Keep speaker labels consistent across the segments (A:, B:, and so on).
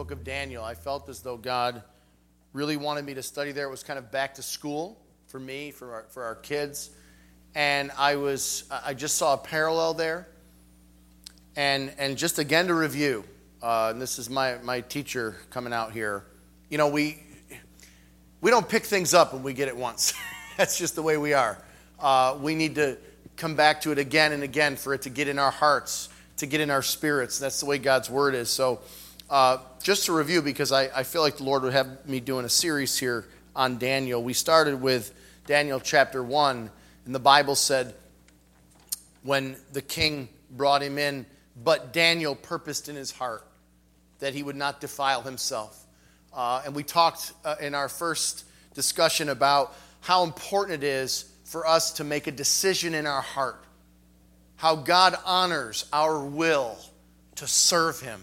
A: Book of Daniel, I felt as though God really wanted me to study there. It was kind of back to school for me, for our, for our kids. And I was, I just saw a parallel there. And, and just again to review, uh, and this is my, my teacher coming out here. You know, we, we don't pick things up when we get it once. That's just the way we are. Uh, we need to come back to it again and again for it to get in our hearts, to get in our spirits. That's the way God's word is. So, uh, just to review, because I, I feel like the Lord would have me doing a series here on Daniel. We started with Daniel chapter 1, and the Bible said when the king brought him in, but Daniel purposed in his heart that he would not defile himself. Uh, and we talked uh, in our first discussion about how important it is for us to make a decision in our heart, how God honors our will to serve him.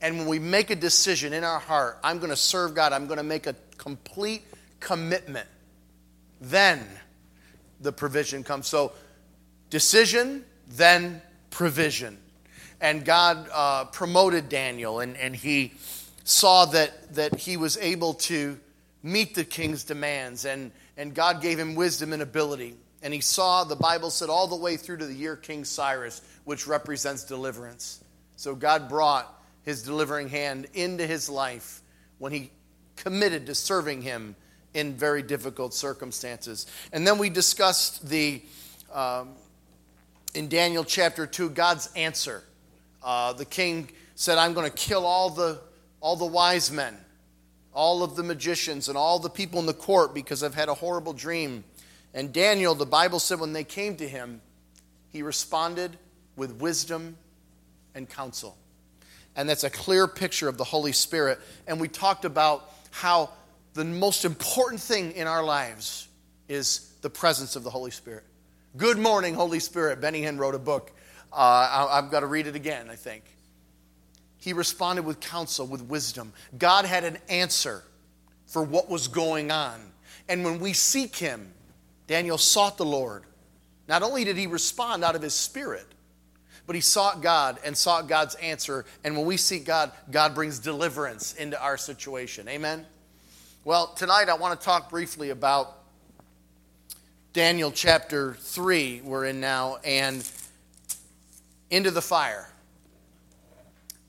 A: And when we make a decision in our heart, I'm going to serve God, I'm going to make a complete commitment, then the provision comes. So, decision, then provision. And God uh, promoted Daniel, and, and he saw that, that he was able to meet the king's demands, and, and God gave him wisdom and ability. And he saw, the Bible said, all the way through to the year King Cyrus, which represents deliverance. So God brought his delivering hand into his life when he committed to serving him in very difficult circumstances. And then we discussed the, um, in Daniel chapter 2, God's answer. Uh, the king said, I'm going to kill all the, all the wise men, all of the magicians, and all the people in the court because I've had a horrible dream. And Daniel, the Bible said, when they came to him, he responded with wisdom and counsel and that's a clear picture of the Holy Spirit. And we talked about how the most important thing in our lives is the presence of the Holy Spirit. Good morning, Holy Spirit. Benny Hinn wrote a book. Uh, I, I've got to read it again, I think. He responded with counsel, with wisdom. God had an answer for what was going on. And when we seek Him, Daniel sought the Lord. Not only did he respond out of his spirit, but he sought God and sought God's answer. And when we seek God, God brings deliverance into our situation. Amen? Well, tonight I want to talk briefly about Daniel chapter 3, we're in now, and into the fire.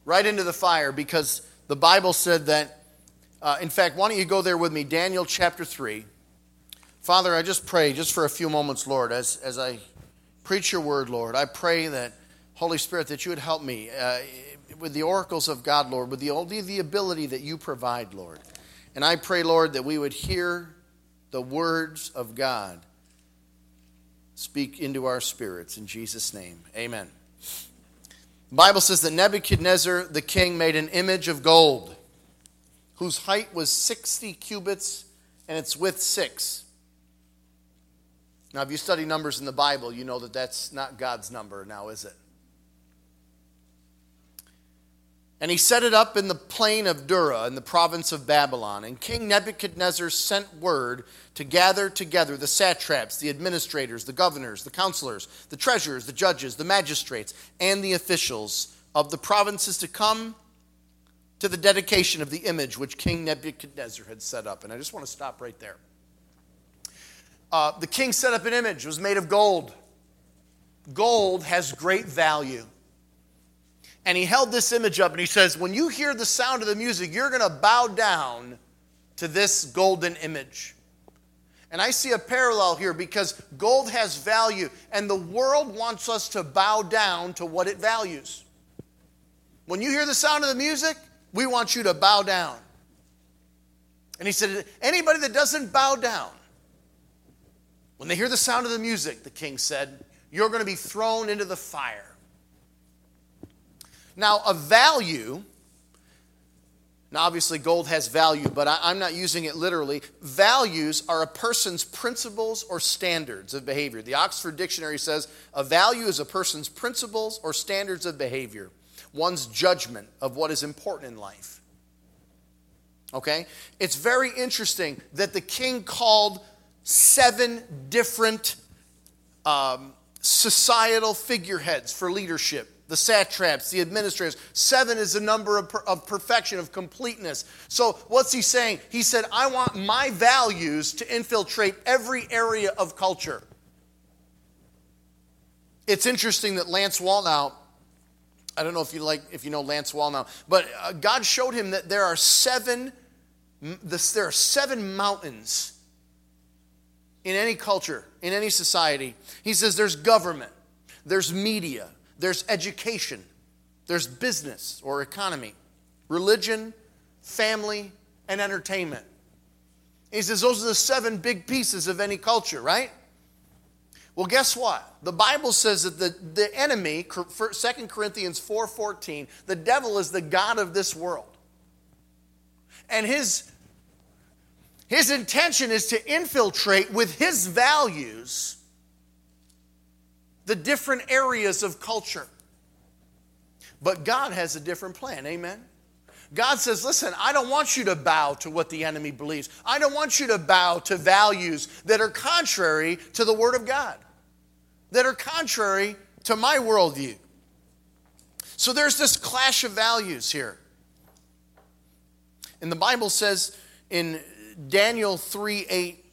A: Right into the fire, because the Bible said that, uh, in fact, why don't you go there with me? Daniel chapter 3. Father, I just pray, just for a few moments, Lord, as, as I preach your word, Lord, I pray that Holy Spirit, that you would help me uh, with the oracles of God, Lord, with the, the ability that you provide, Lord. And I pray, Lord, that we would hear the words of God speak into our spirits. In Jesus' name, amen. The Bible says that Nebuchadnezzar the king made an image of gold whose height was 60 cubits and its width six. Now, if you study numbers in the Bible, you know that that's not God's number now, is it? And he set it up in the plain of Dura in the province of Babylon. And King Nebuchadnezzar sent word to gather together the satraps, the administrators, the governors, the counselors, the treasurers, the judges, the magistrates, and the officials of the provinces to come to the dedication of the image which King Nebuchadnezzar had set up. And I just want to stop right there. Uh, the king set up an image, it was made of gold. Gold has great value and he held this image up and he says, When you hear the sound of the music, you're going to bow down to this golden image. And I see a parallel here because gold has value, and the world wants us to bow down to what it values. When you hear the sound of the music, we want you to bow down. And he said, Anybody that doesn't bow down, when they hear the sound of the music, the king said, you're going to be thrown into the fire. Now, a value Now, obviously, gold has value, but I, am not using it literally. Values are a person's principles or standards of behavior. The Oxford Dictionary says a value is a person's principles or standards of behavior, one's judgment of what is important in life. Okay? It's very interesting that the king called seven different um, societal figureheads for leadership the satraps, the administrators. Seven is the number of, per, of perfection, of completeness. So, what's he saying? He said, I want my values to infiltrate every area of culture. It's interesting that Lance Wallnau, I don't know if you like if you know Lance Wallnau, but uh, God showed him that there are seven there are seven mountains in any culture, in any society. He says there's government, there's media, there's education, there's business or economy, religion, family, and entertainment. He says those are the seven big pieces of any culture, right? Well, guess what? The Bible says that the, the enemy, 2 Corinthians 4:14, the devil is the God of this world. And his, his intention is to infiltrate with his values the different areas of culture. But God has a different plan. Amen. God says, listen, I don't want you to bow to what the enemy believes. I don't want you to bow to values that are contrary to the Word of God, that are contrary to my worldview. So there's this clash of values here. And the Bible says in Daniel 3 8,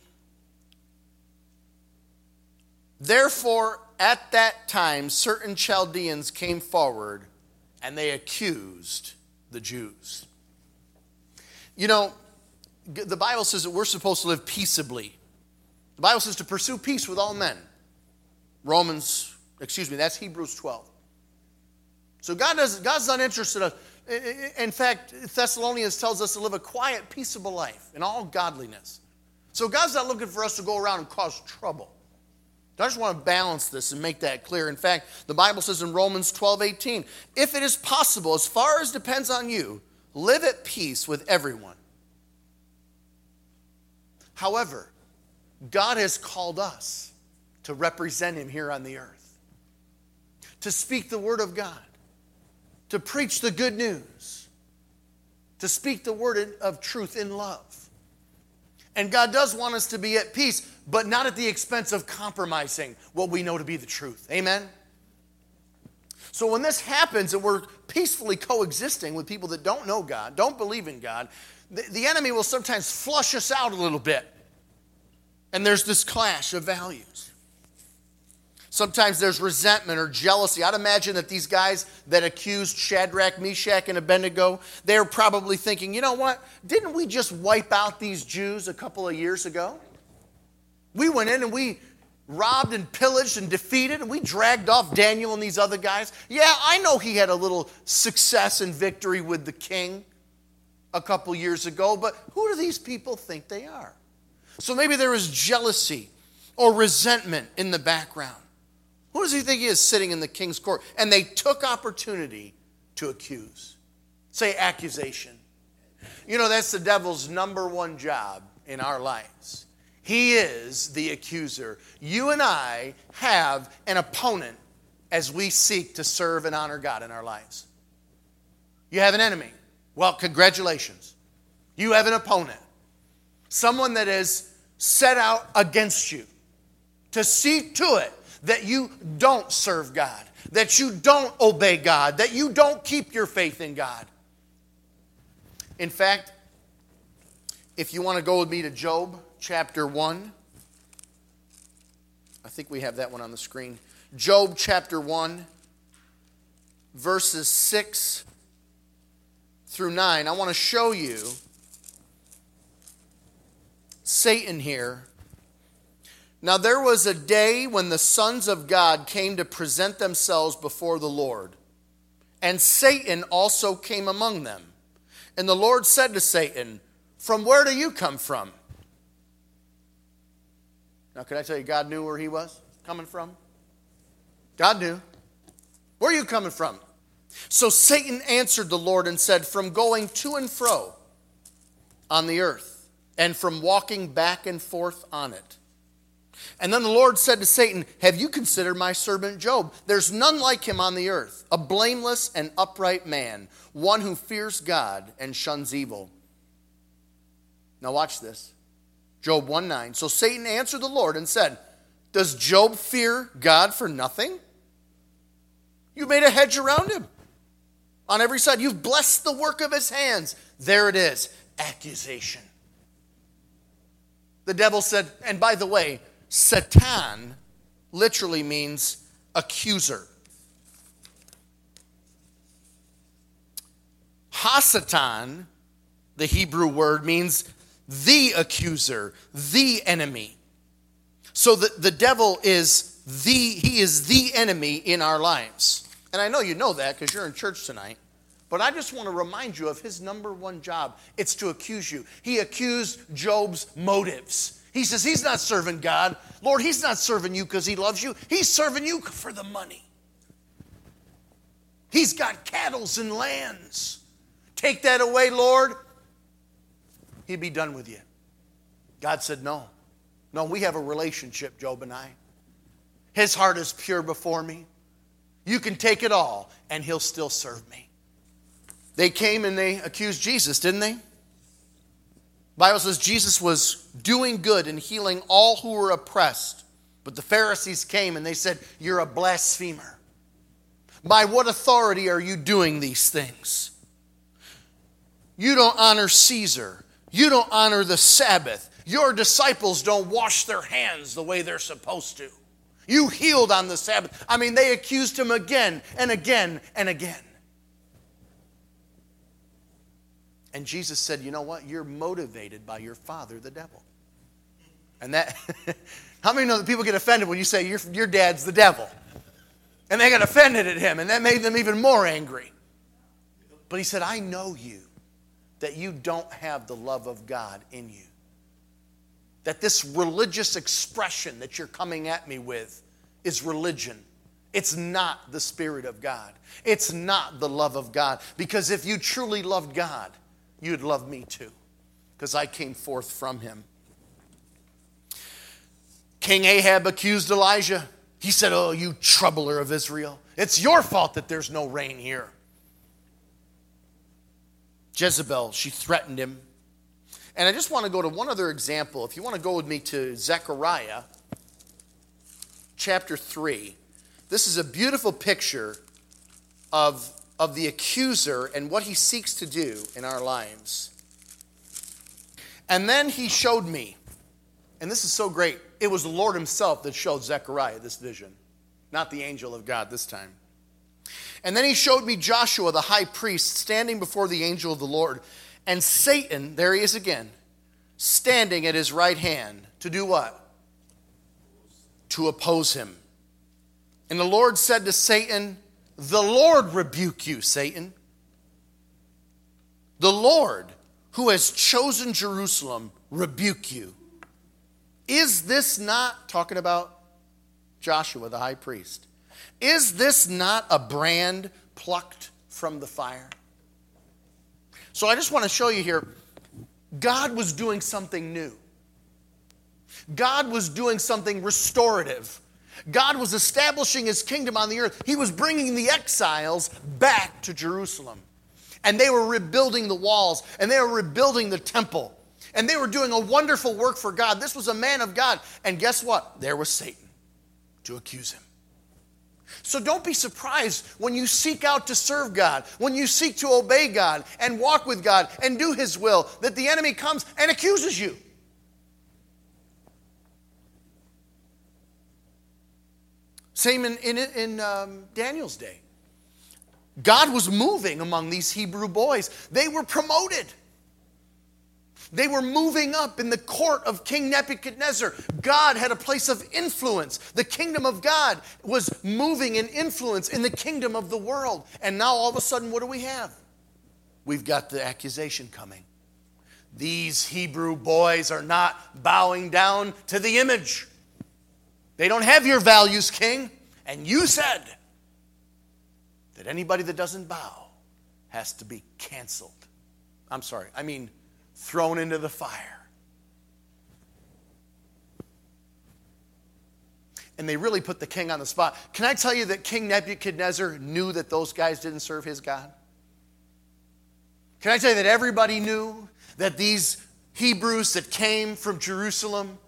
A: therefore, at that time, certain Chaldeans came forward and they accused the Jews. You know, the Bible says that we're supposed to live peaceably. The Bible says to pursue peace with all men. Romans, excuse me, that's Hebrews 12. So God does, God's not interested in us. in fact, Thessalonians tells us to live a quiet, peaceable life in all godliness. So God's not looking for us to go around and cause trouble. I just want to balance this and make that clear. In fact, the Bible says in Romans 12 18, if it is possible, as far as depends on you, live at peace with everyone. However, God has called us to represent Him here on the earth, to speak the Word of God, to preach the good news, to speak the word of truth in love. And God does want us to be at peace, but not at the expense of compromising what we know to be the truth. Amen? So when this happens and we're peacefully coexisting with people that don't know God, don't believe in God, the, the enemy will sometimes flush us out a little bit. And there's this clash of values. Sometimes there's resentment or jealousy. I'd imagine that these guys that accused Shadrach, Meshach, and Abednego, they're probably thinking, you know what? Didn't we just wipe out these Jews a couple of years ago? We went in and we robbed and pillaged and defeated, and we dragged off Daniel and these other guys. Yeah, I know he had a little success and victory with the king a couple years ago, but who do these people think they are? So maybe there is jealousy or resentment in the background. Who does he think he is sitting in the king's court? And they took opportunity to accuse. Say accusation. You know, that's the devil's number one job in our lives. He is the accuser. You and I have an opponent as we seek to serve and honor God in our lives. You have an enemy. Well, congratulations. You have an opponent. Someone that is set out against you to see to it that you don't serve God, that you don't obey God, that you don't keep your faith in God. In fact, if you want to go with me to Job chapter 1, I think we have that one on the screen. Job chapter 1, verses 6 through 9. I want to show you Satan here now there was a day when the sons of God came to present themselves before the Lord, and Satan also came among them. And the Lord said to Satan, From where do you come from? Now, can I tell you, God knew where he was coming from? God knew. Where are you coming from? So Satan answered the Lord and said, From going to and fro on the earth, and from walking back and forth on it. And then the Lord said to Satan, Have you considered my servant Job? There's none like him on the earth, a blameless and upright man, one who fears God and shuns evil. Now, watch this. Job 1 9. So Satan answered the Lord and said, Does Job fear God for nothing? You made a hedge around him on every side. You've blessed the work of his hands. There it is accusation. The devil said, and by the way, Satan literally means accuser. Hasatan, the Hebrew word, means the accuser, the enemy. So the, the devil is the, he is the enemy in our lives. And I know you know that because you're in church tonight. But I just want to remind you of his number one job. It's to accuse you. He accused Job's motives. He says he's not serving God. Lord, he's not serving you because he loves you. He's serving you for the money. He's got cattle and lands. Take that away, Lord. He'd be done with you. God said, No. No, we have a relationship, Job and I. His heart is pure before me. You can take it all, and he'll still serve me. They came and they accused Jesus, didn't they? Bible says Jesus was doing good and healing all who were oppressed. But the Pharisees came and they said, You're a blasphemer. By what authority are you doing these things? You don't honor Caesar. You don't honor the Sabbath. Your disciples don't wash their hands the way they're supposed to. You healed on the Sabbath. I mean, they accused him again and again and again. And Jesus said, You know what? You're motivated by your father, the devil. And that, how many know that people get offended when you say your, your dad's the devil? And they got offended at him, and that made them even more angry. But he said, I know you, that you don't have the love of God in you. That this religious expression that you're coming at me with is religion. It's not the Spirit of God. It's not the love of God. Because if you truly loved God, you'd love me too, because I came forth from him. King Ahab accused Elijah. He said, Oh, you troubler of Israel, it's your fault that there's no rain here. Jezebel, she threatened him. And I just want to go to one other example. If you want to go with me to Zechariah chapter 3, this is a beautiful picture of of the accuser and what he seeks to do in our lives. And then he showed me, and this is so great, it was the Lord himself that showed Zechariah this vision, not the angel of God this time. And then he showed me Joshua, the high priest, standing before the angel of the Lord, and Satan, there he is again, standing at his right hand to do what? To oppose him. And the Lord said to Satan, the Lord rebuke you, Satan. The Lord, who has chosen Jerusalem, rebuke you. Is this not, talking about Joshua, the high priest, is this not a brand plucked from the fire? So I just want to show you here God was doing something new. God was doing something restorative. God was establishing his kingdom on the earth. He was bringing the exiles back to Jerusalem. And they were rebuilding the walls, and they were rebuilding the temple. And they were doing a wonderful work for God. This was a man of God. And guess what? There was Satan to accuse him. So don't be surprised when you seek out to serve God, when you seek to obey God and walk with God and do His will, that the enemy comes and accuses you. Same in, in, in um, Daniel's day. God was moving among these Hebrew boys. They were promoted. They were moving up in the court of King Nebuchadnezzar. God had a place of influence. The kingdom of God was moving in influence in the kingdom of the world. And now all of a sudden, what do we have? We've got the accusation coming. These Hebrew boys are not bowing down to the image. They don't have your values, king. And you said, that anybody that doesn't bow has to be canceled. I'm sorry, I mean thrown into the fire. And they really put the king on the spot. Can I tell you that King Nebuchadnezzar knew that those guys didn't serve his God? Can I tell you that everybody knew that these Hebrews that came from Jerusalem,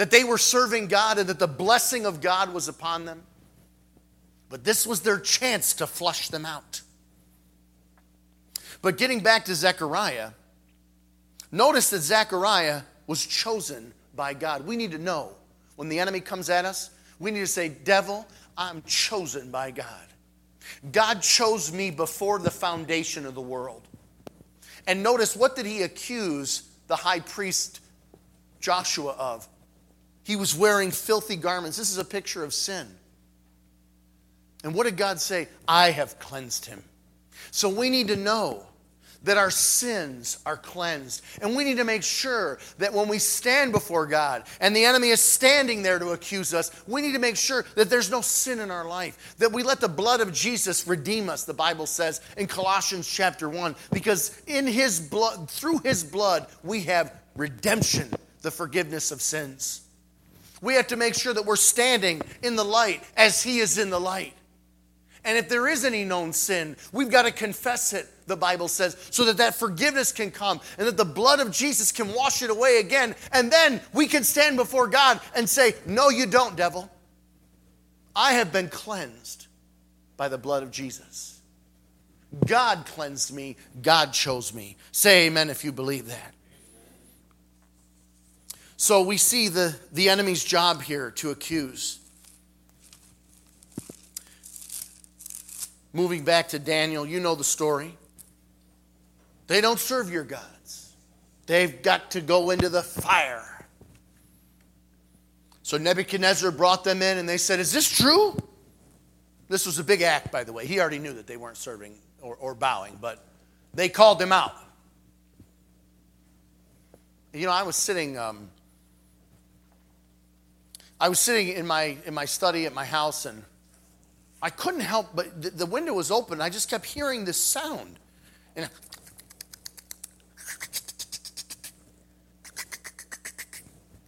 A: that they were serving God and that the blessing of God was upon them? But this was their chance to flush them out. But getting back to Zechariah, notice that Zechariah was chosen by God. We need to know when the enemy comes at us, we need to say, Devil, I'm chosen by God. God chose me before the foundation of the world. And notice, what did he accuse the high priest Joshua of? He was wearing filthy garments. This is a picture of sin. And what did God say? I have cleansed him. So we need to know that our sins are cleansed. And we need to make sure that when we stand before God and the enemy is standing there to accuse us, we need to make sure that there's no sin in our life, that we let the blood of Jesus redeem us, the Bible says in Colossians chapter 1, because in his blood, through his blood, we have redemption, the forgiveness of sins. We have to make sure that we're standing in the light as he is in the light. And if there is any known sin, we've got to confess it, the Bible says, so that that forgiveness can come and that the blood of Jesus can wash it away again. And then we can stand before God and say, No, you don't, devil. I have been cleansed by the blood of Jesus. God cleansed me, God chose me. Say amen if you believe that. So we see the, the enemy's job here to accuse. Moving back to Daniel, you know the story. They don't serve your gods, they've got to go into the fire. So Nebuchadnezzar brought them in and they said, Is this true? This was a big act, by the way. He already knew that they weren't serving or, or bowing, but they called him out. You know, I was sitting. Um, I was sitting in my in my study at my house, and I couldn't help but the, the window was open. I just kept hearing this sound. And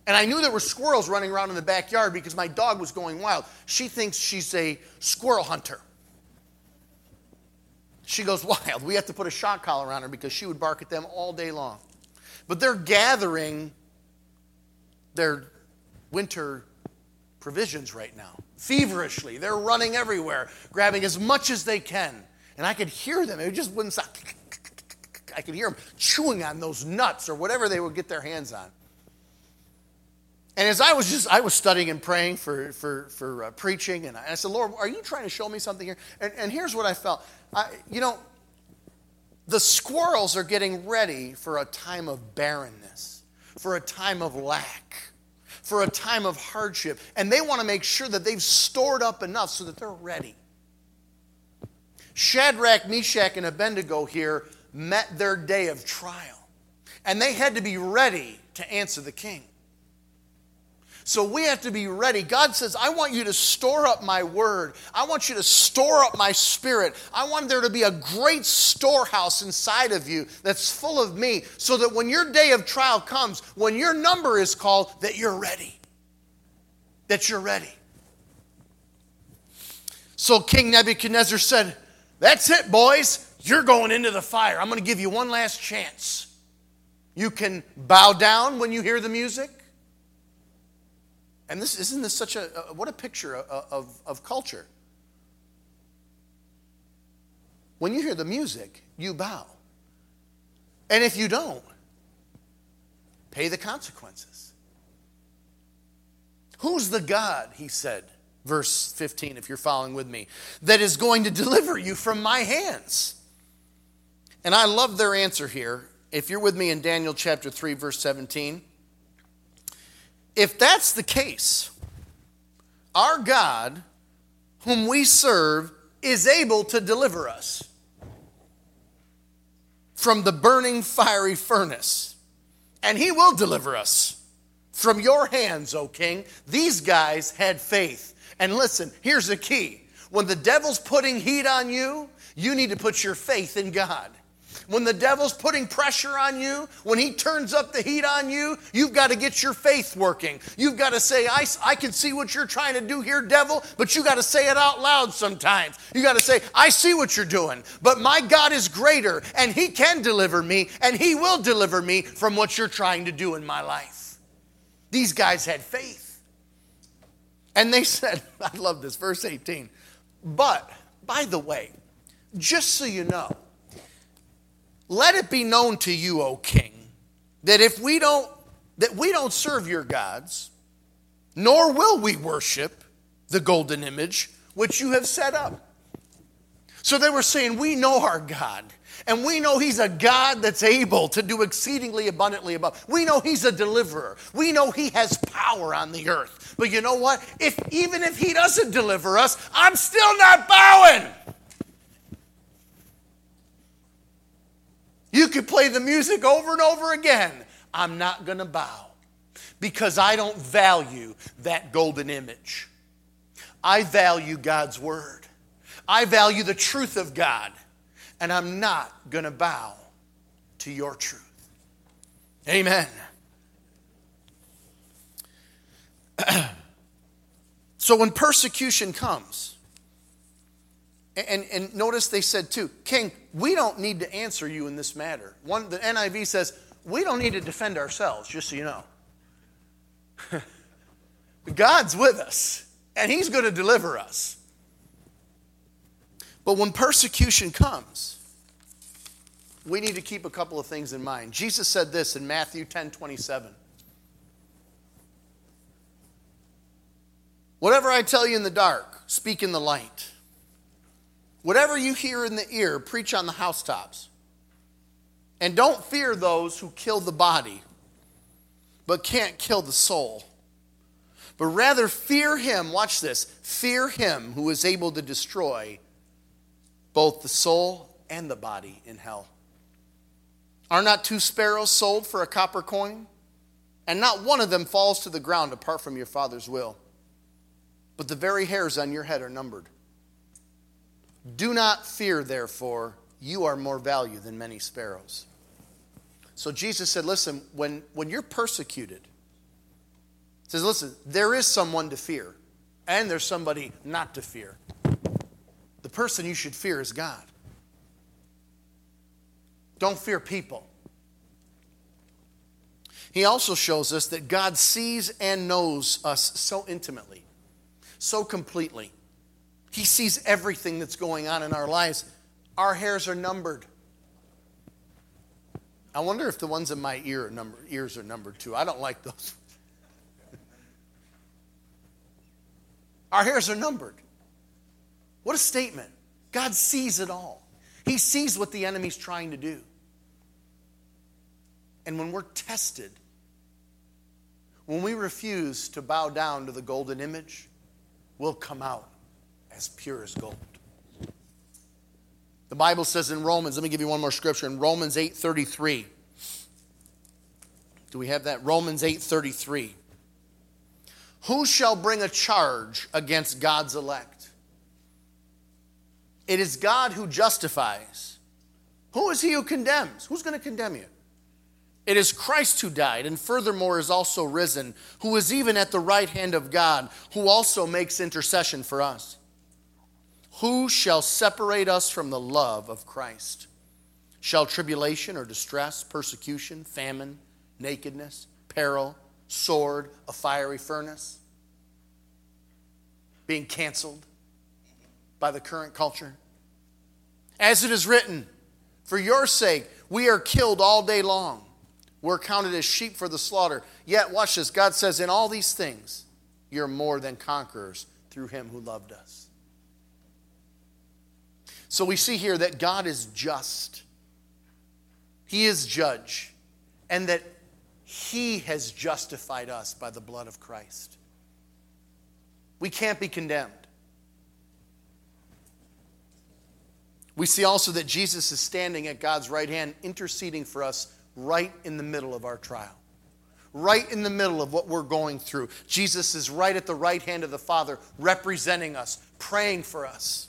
A: And I knew there were squirrels running around in the backyard because my dog was going wild. She thinks she's a squirrel hunter. She goes wild. We have to put a shock collar on her because she would bark at them all day long. But they're gathering their winter provisions right now feverishly. They're running everywhere, grabbing as much as they can. And I could hear them. It just wouldn't stop. I could hear them chewing on those nuts or whatever they would get their hands on. And as I was just, I was studying and praying for, for, for uh, preaching, and I, and I, said, Lord, are you trying to show me something here? And, and here's what I felt. I, you know, the squirrels are getting ready for a time of barrenness, for a time of lack for a time of hardship. And they want to make sure that they've stored up enough so that they're ready. Shadrach, Meshach, and Abednego here met their day of trial. And they had to be ready to answer the king. So we have to be ready. God says, I want you to store up my word. I want you to store up my spirit. I want there to be a great storehouse inside of you that's full of me so that when your day of trial comes, when your number is called, that you're ready. That you're ready. So King Nebuchadnezzar said, That's it, boys. You're going into the fire. I'm going to give you one last chance. You can bow down when you hear the music. And this isn't this such a, what a picture of, of, of culture. When you hear the music, you bow. And if you don't, pay the consequences. Who's the God, he said, verse 15, if you're following with me, that is going to deliver you from my hands? And I love their answer here. If you're with me in Daniel chapter 3, verse 17, if that's the case, our God, whom we serve, is able to deliver us from the burning fiery furnace. And he will deliver us from your hands, O king. These guys had faith. And listen, here's the key When the devil's putting heat on you, you need to put your faith in God. When the devil's putting pressure on you, when he turns up the heat on you, you've got to get your faith working. You've got to say, I, I can see what you're trying to do here, devil, but you got to say it out loud sometimes. You got to say, I see what you're doing, but my God is greater and he can deliver me and he will deliver me from what you're trying to do in my life. These guys had faith. And they said, I love this, verse 18. But, by the way, just so you know, let it be known to you, O king, that if we don't that we don't serve your gods, nor will we worship the golden image which you have set up. So they were saying, We know our God, and we know He's a God that's able to do exceedingly abundantly above. We know He's a deliverer. We know He has power on the earth. But you know what? If even if He doesn't deliver us, I'm still not bowing. You could play the music over and over again. I'm not going to bow because I don't value that golden image. I value God's word. I value the truth of God, and I'm not going to bow to your truth. Amen. so when persecution comes, and, and notice they said too, King, we don't need to answer you in this matter. One, the NIV says, we don't need to defend ourselves, just so you know. God's with us, and He's going to deliver us. But when persecution comes, we need to keep a couple of things in mind. Jesus said this in Matthew 10 27. Whatever I tell you in the dark, speak in the light. Whatever you hear in the ear, preach on the housetops. And don't fear those who kill the body, but can't kill the soul. But rather fear him, watch this, fear him who is able to destroy both the soul and the body in hell. Are not two sparrows sold for a copper coin? And not one of them falls to the ground apart from your Father's will. But the very hairs on your head are numbered. Do not fear, therefore, you are more value than many sparrows. So Jesus said, Listen, when, when you're persecuted, says, Listen, there is someone to fear, and there's somebody not to fear. The person you should fear is God. Don't fear people. He also shows us that God sees and knows us so intimately, so completely he sees everything that's going on in our lives. Our hairs are numbered. I wonder if the ones in my ear are number, ears are numbered too. I don't like those. Our hairs are numbered. What a statement. God sees it all. He sees what the enemy's trying to do. And when we're tested, when we refuse to bow down to the golden image, we'll come out as pure as gold. The Bible says in Romans, let me give you one more scripture in Romans 8:33. Do we have that? Romans 8:33. Who shall bring a charge against God's elect? It is God who justifies. Who is he who condemns? Who's going to condemn you? It is Christ who died, and furthermore is also risen, who is even at the right hand of God, who also makes intercession for us. Who shall separate us from the love of Christ? Shall tribulation or distress, persecution, famine, nakedness, peril, sword, a fiery furnace? Being canceled by the current culture? As it is written, for your sake we are killed all day long. We're counted as sheep for the slaughter. Yet, watch this God says, in all these things, you're more than conquerors through him who loved us. So we see here that God is just, He is judge, and that He has justified us by the blood of Christ. We can't be condemned. We see also that Jesus is standing at God's right hand, interceding for us right in the middle of our trial right in the middle of what we're going through. Jesus is right at the right hand of the Father, representing us, praying for us.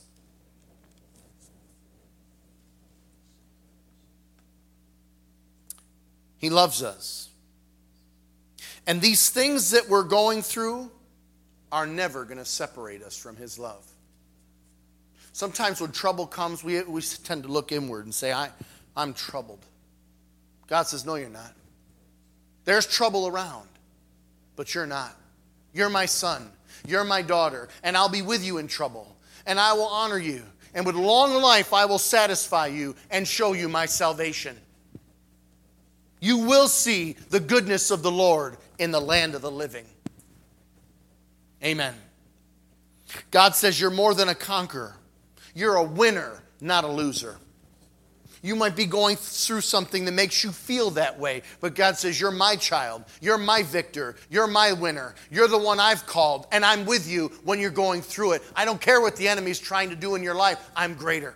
A: He loves us. And these things that we're going through are never going to separate us from His love. Sometimes when trouble comes, we, we tend to look inward and say, I, I'm troubled. God says, No, you're not. There's trouble around, but you're not. You're my son. You're my daughter, and I'll be with you in trouble, and I will honor you. And with long life, I will satisfy you and show you my salvation. You will see the goodness of the Lord in the land of the living. Amen. God says you're more than a conqueror, you're a winner, not a loser. You might be going through something that makes you feel that way, but God says, You're my child. You're my victor. You're my winner. You're the one I've called, and I'm with you when you're going through it. I don't care what the enemy's trying to do in your life, I'm greater.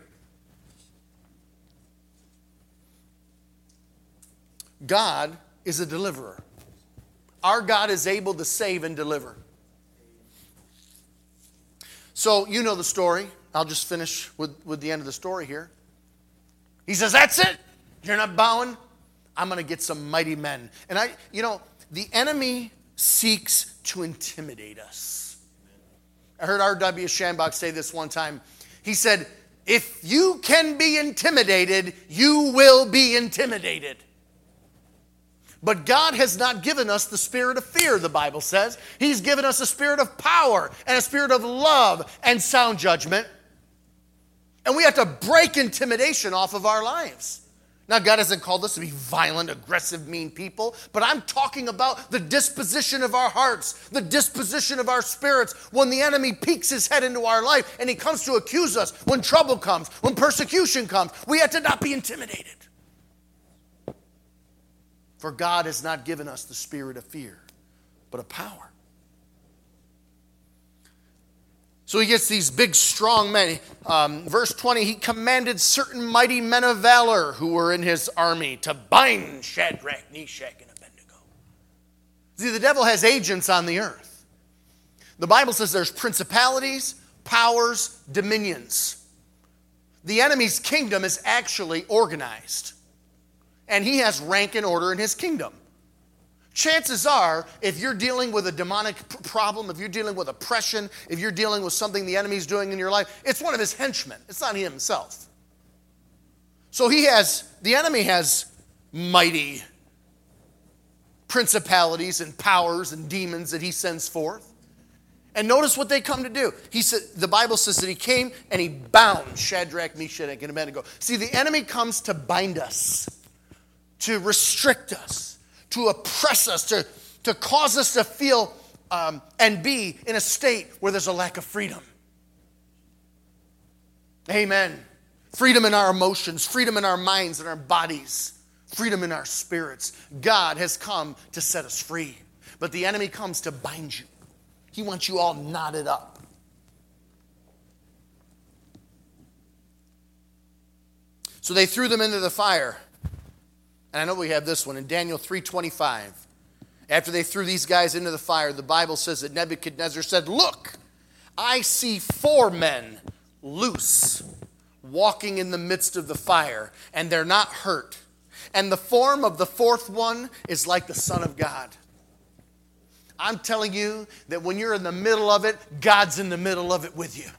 A: God is a deliverer. Our God is able to save and deliver. So, you know the story. I'll just finish with, with the end of the story here. He says, That's it. You're not bowing. I'm going to get some mighty men. And I, you know, the enemy seeks to intimidate us. I heard R.W. Schambach say this one time. He said, If you can be intimidated, you will be intimidated. But God has not given us the spirit of fear, the Bible says. He's given us a spirit of power and a spirit of love and sound judgment. And we have to break intimidation off of our lives. Now, God hasn't called us to be violent, aggressive, mean people, but I'm talking about the disposition of our hearts, the disposition of our spirits. When the enemy peeks his head into our life and he comes to accuse us, when trouble comes, when persecution comes, we have to not be intimidated. For God has not given us the spirit of fear, but of power. So he gets these big, strong men. Um, verse 20, he commanded certain mighty men of valor who were in his army to bind Shadrach, Meshach, and Abednego. See, the devil has agents on the earth. The Bible says there's principalities, powers, dominions. The enemy's kingdom is actually organized, and he has rank and order in his kingdom. Chances are, if you're dealing with a demonic problem, if you're dealing with oppression, if you're dealing with something the enemy's doing in your life, it's one of his henchmen. It's not him himself. So he has, the enemy has mighty principalities and powers and demons that he sends forth. And notice what they come to do. He said, the Bible says that he came and he bound Shadrach, Meshach, and Abednego. See, the enemy comes to bind us, to restrict us to oppress us, to, to cause us to feel um, and be in a state where there's a lack of freedom. Amen. Freedom in our emotions, freedom in our minds and our bodies, freedom in our spirits. God has come to set us free, but the enemy comes to bind you. He wants you all knotted up. So they threw them into the fire. And I know we have this one in Daniel 3:25. After they threw these guys into the fire, the Bible says that Nebuchadnezzar said, "Look, I see four men loose walking in the midst of the fire, and they're not hurt. And the form of the fourth one is like the Son of God." I'm telling you that when you're in the middle of it, God's in the middle of it with you.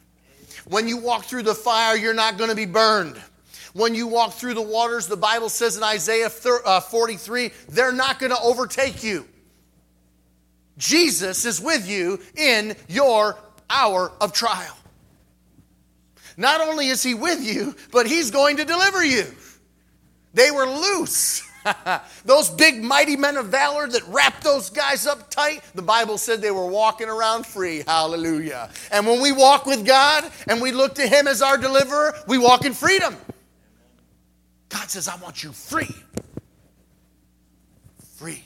A: When you walk through the fire, you're not going to be burned. When you walk through the waters, the Bible says in Isaiah uh, 43, they're not going to overtake you. Jesus is with you in your hour of trial. Not only is he with you, but he's going to deliver you. They were loose. those big, mighty men of valor that wrapped those guys up tight, the Bible said they were walking around free. Hallelujah. And when we walk with God and we look to him as our deliverer, we walk in freedom. God says, I want you free. Free.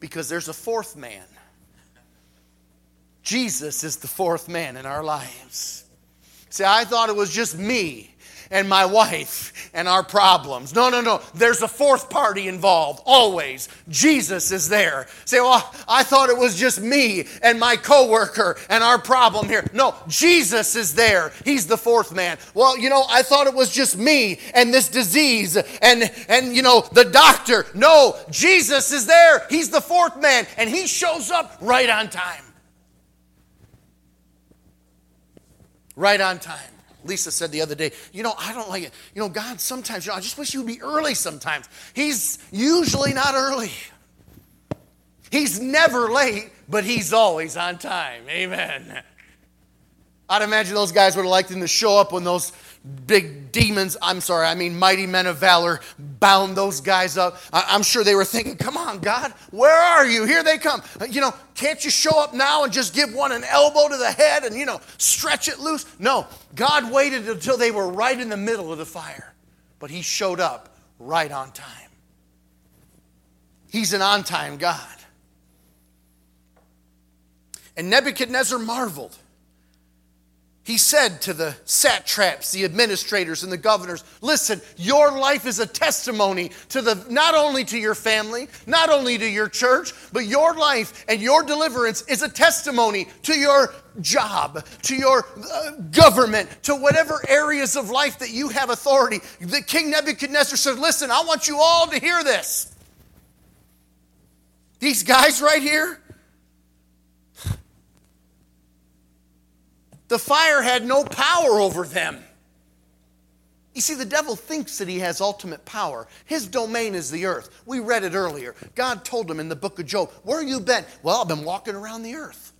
A: Because there's a fourth man. Jesus is the fourth man in our lives. See, I thought it was just me and my wife and our problems. No, no, no. There's a fourth party involved, always. Jesus is there. Say, well, I thought it was just me and my coworker and our problem here. No, Jesus is there. He's the fourth man. Well, you know, I thought it was just me and this disease and, and you know, the doctor. No, Jesus is there. He's the fourth man and he shows up right on time. Right on time. Lisa said the other day, you know, I don't like it. You know, God, sometimes, you know, I just wish you would be early sometimes. He's usually not early. He's never late, but he's always on time. Amen. I'd imagine those guys would have liked him to show up when those big demons, I'm sorry, I mean mighty men of valor, bound those guys up. I'm sure they were thinking, come on, God, where are you? Here they come. You know, can't you show up now and just give one an elbow to the head and, you know, stretch it loose? No, God waited until they were right in the middle of the fire, but He showed up right on time. He's an on time God. And Nebuchadnezzar marveled he said to the satraps, the administrators, and the governors, Listen, your life is a testimony to the not only to your family, not only to your church, but your life and your deliverance is a testimony to your job, to your uh, government, to whatever areas of life that you have authority. The King Nebuchadnezzar said, Listen, I want you all to hear this. These guys right here, The fire had no power over them. You see, the devil thinks that he has ultimate power. His domain is the earth. We read it earlier. God told him in the book of Job, Where have you been? Well, I've been walking around the earth.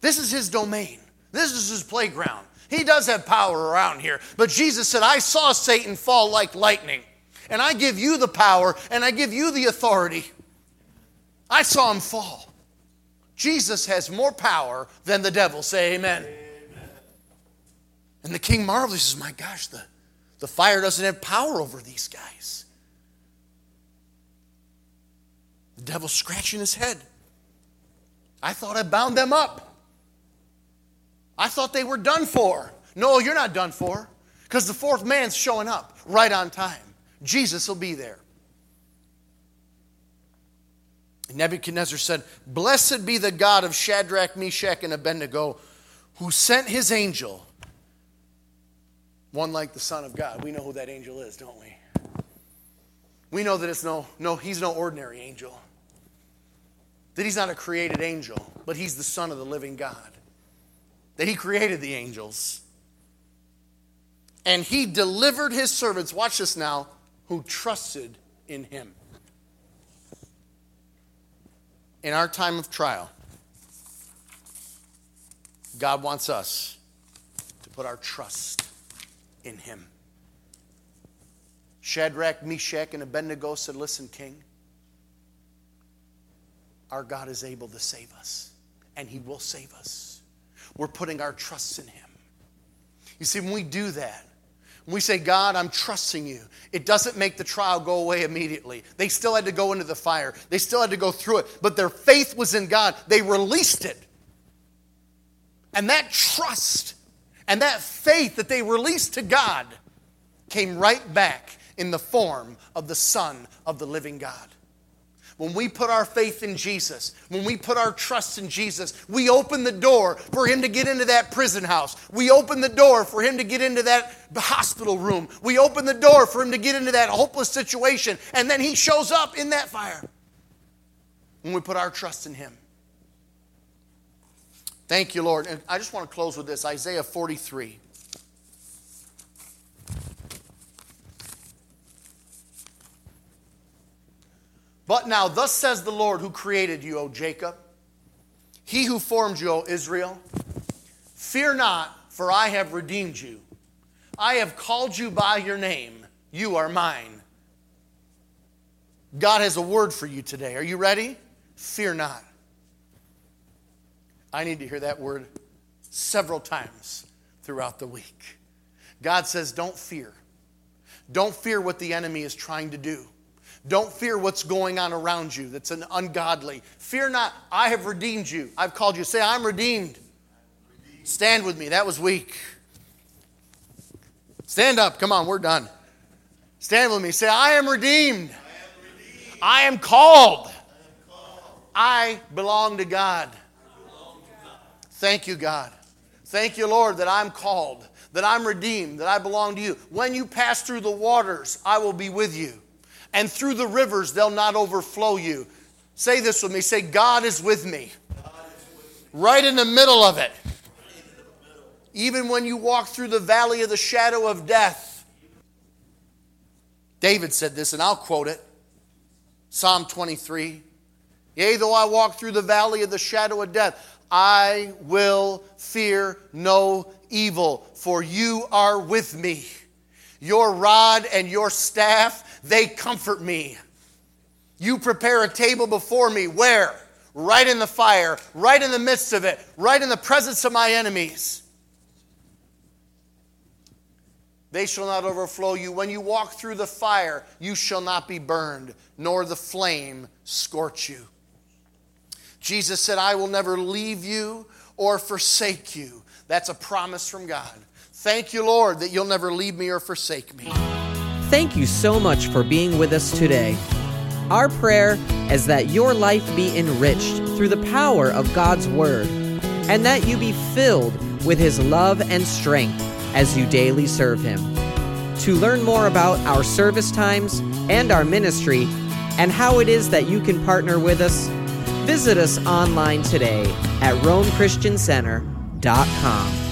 A: This is his domain, this is his playground. He does have power around here. But Jesus said, I saw Satan fall like lightning, and I give you the power and I give you the authority. I saw him fall. Jesus has more power than the devil. Say amen. And the king marvels. He says, My gosh, the, the fire doesn't have power over these guys. The devil's scratching his head. I thought I bound them up. I thought they were done for. No, you're not done for because the fourth man's showing up right on time. Jesus will be there. Nebuchadnezzar said, Blessed be the God of Shadrach, Meshach, and Abednego, who sent his angel one like the Son of God. We know who that angel is, don't we? We know that it's no, no, he's no ordinary angel. That he's not a created angel, but he's the Son of the living God. That he created the angels. And he delivered his servants, watch this now, who trusted in him. In our time of trial, God wants us to put our trust in him. Shadrach, Meshach, and Abednego said, Listen, King, our God is able to save us, and he will save us. We're putting our trust in him. You see, when we do that, when we say, God, I'm trusting you, it doesn't make the trial go away immediately. They still had to go into the fire, they still had to go through it, but their faith was in God. They released it. And that trust and that faith that they released to God came right back in the form of the Son of the living God. When we put our faith in Jesus, when we put our trust in Jesus, we open the door for Him to get into that prison house. We open the door for Him to get into that hospital room. We open the door for Him to get into that hopeless situation. And then He shows up in that fire when we put our trust in Him. Thank you, Lord. And I just want to close with this Isaiah 43. But now, thus says the Lord who created you, O Jacob, he who formed you, O Israel, fear not, for I have redeemed you. I have called you by your name. You are mine. God has a word for you today. Are you ready? Fear not. I need to hear that word several times throughout the week. God says, Don't fear. Don't fear what the enemy is trying to do. Don't fear what's going on around you that's an ungodly. Fear not, I have redeemed you. I've called you. Say, I'm redeemed. Stand with me. That was weak. Stand up. Come on, we're done. Stand with me. Say, I am redeemed. I am called. I belong to God. Thank you, God. Thank you, Lord, that I'm called, that I'm redeemed, that I belong to you. When you pass through the waters, I will be with you. And through the rivers, they'll not overflow you. Say this with me. Say, God is with me. Right in the middle of it. Even when you walk through the valley of the shadow of death. David said this, and I'll quote it Psalm 23. Yea, though I walk through the valley of the shadow of death, I will fear no evil, for you are with me. Your rod and your staff, they comfort me. You prepare a table before me. Where? Right in the fire, right in the midst of it, right in the presence of my enemies. They shall not overflow you. When you walk through the fire, you shall not be burned, nor the flame scorch you. Jesus said, I will never leave you or forsake you. That's a promise from God. Thank you, Lord, that you'll never leave me or forsake me.
B: Thank you so much for being with us today. Our prayer is that your life be enriched through the power of God's Word and that you be filled with His love and strength as you daily serve Him. To learn more about our service times and our ministry and how it is that you can partner with us, Visit us online today at RomeChristianCenter.com.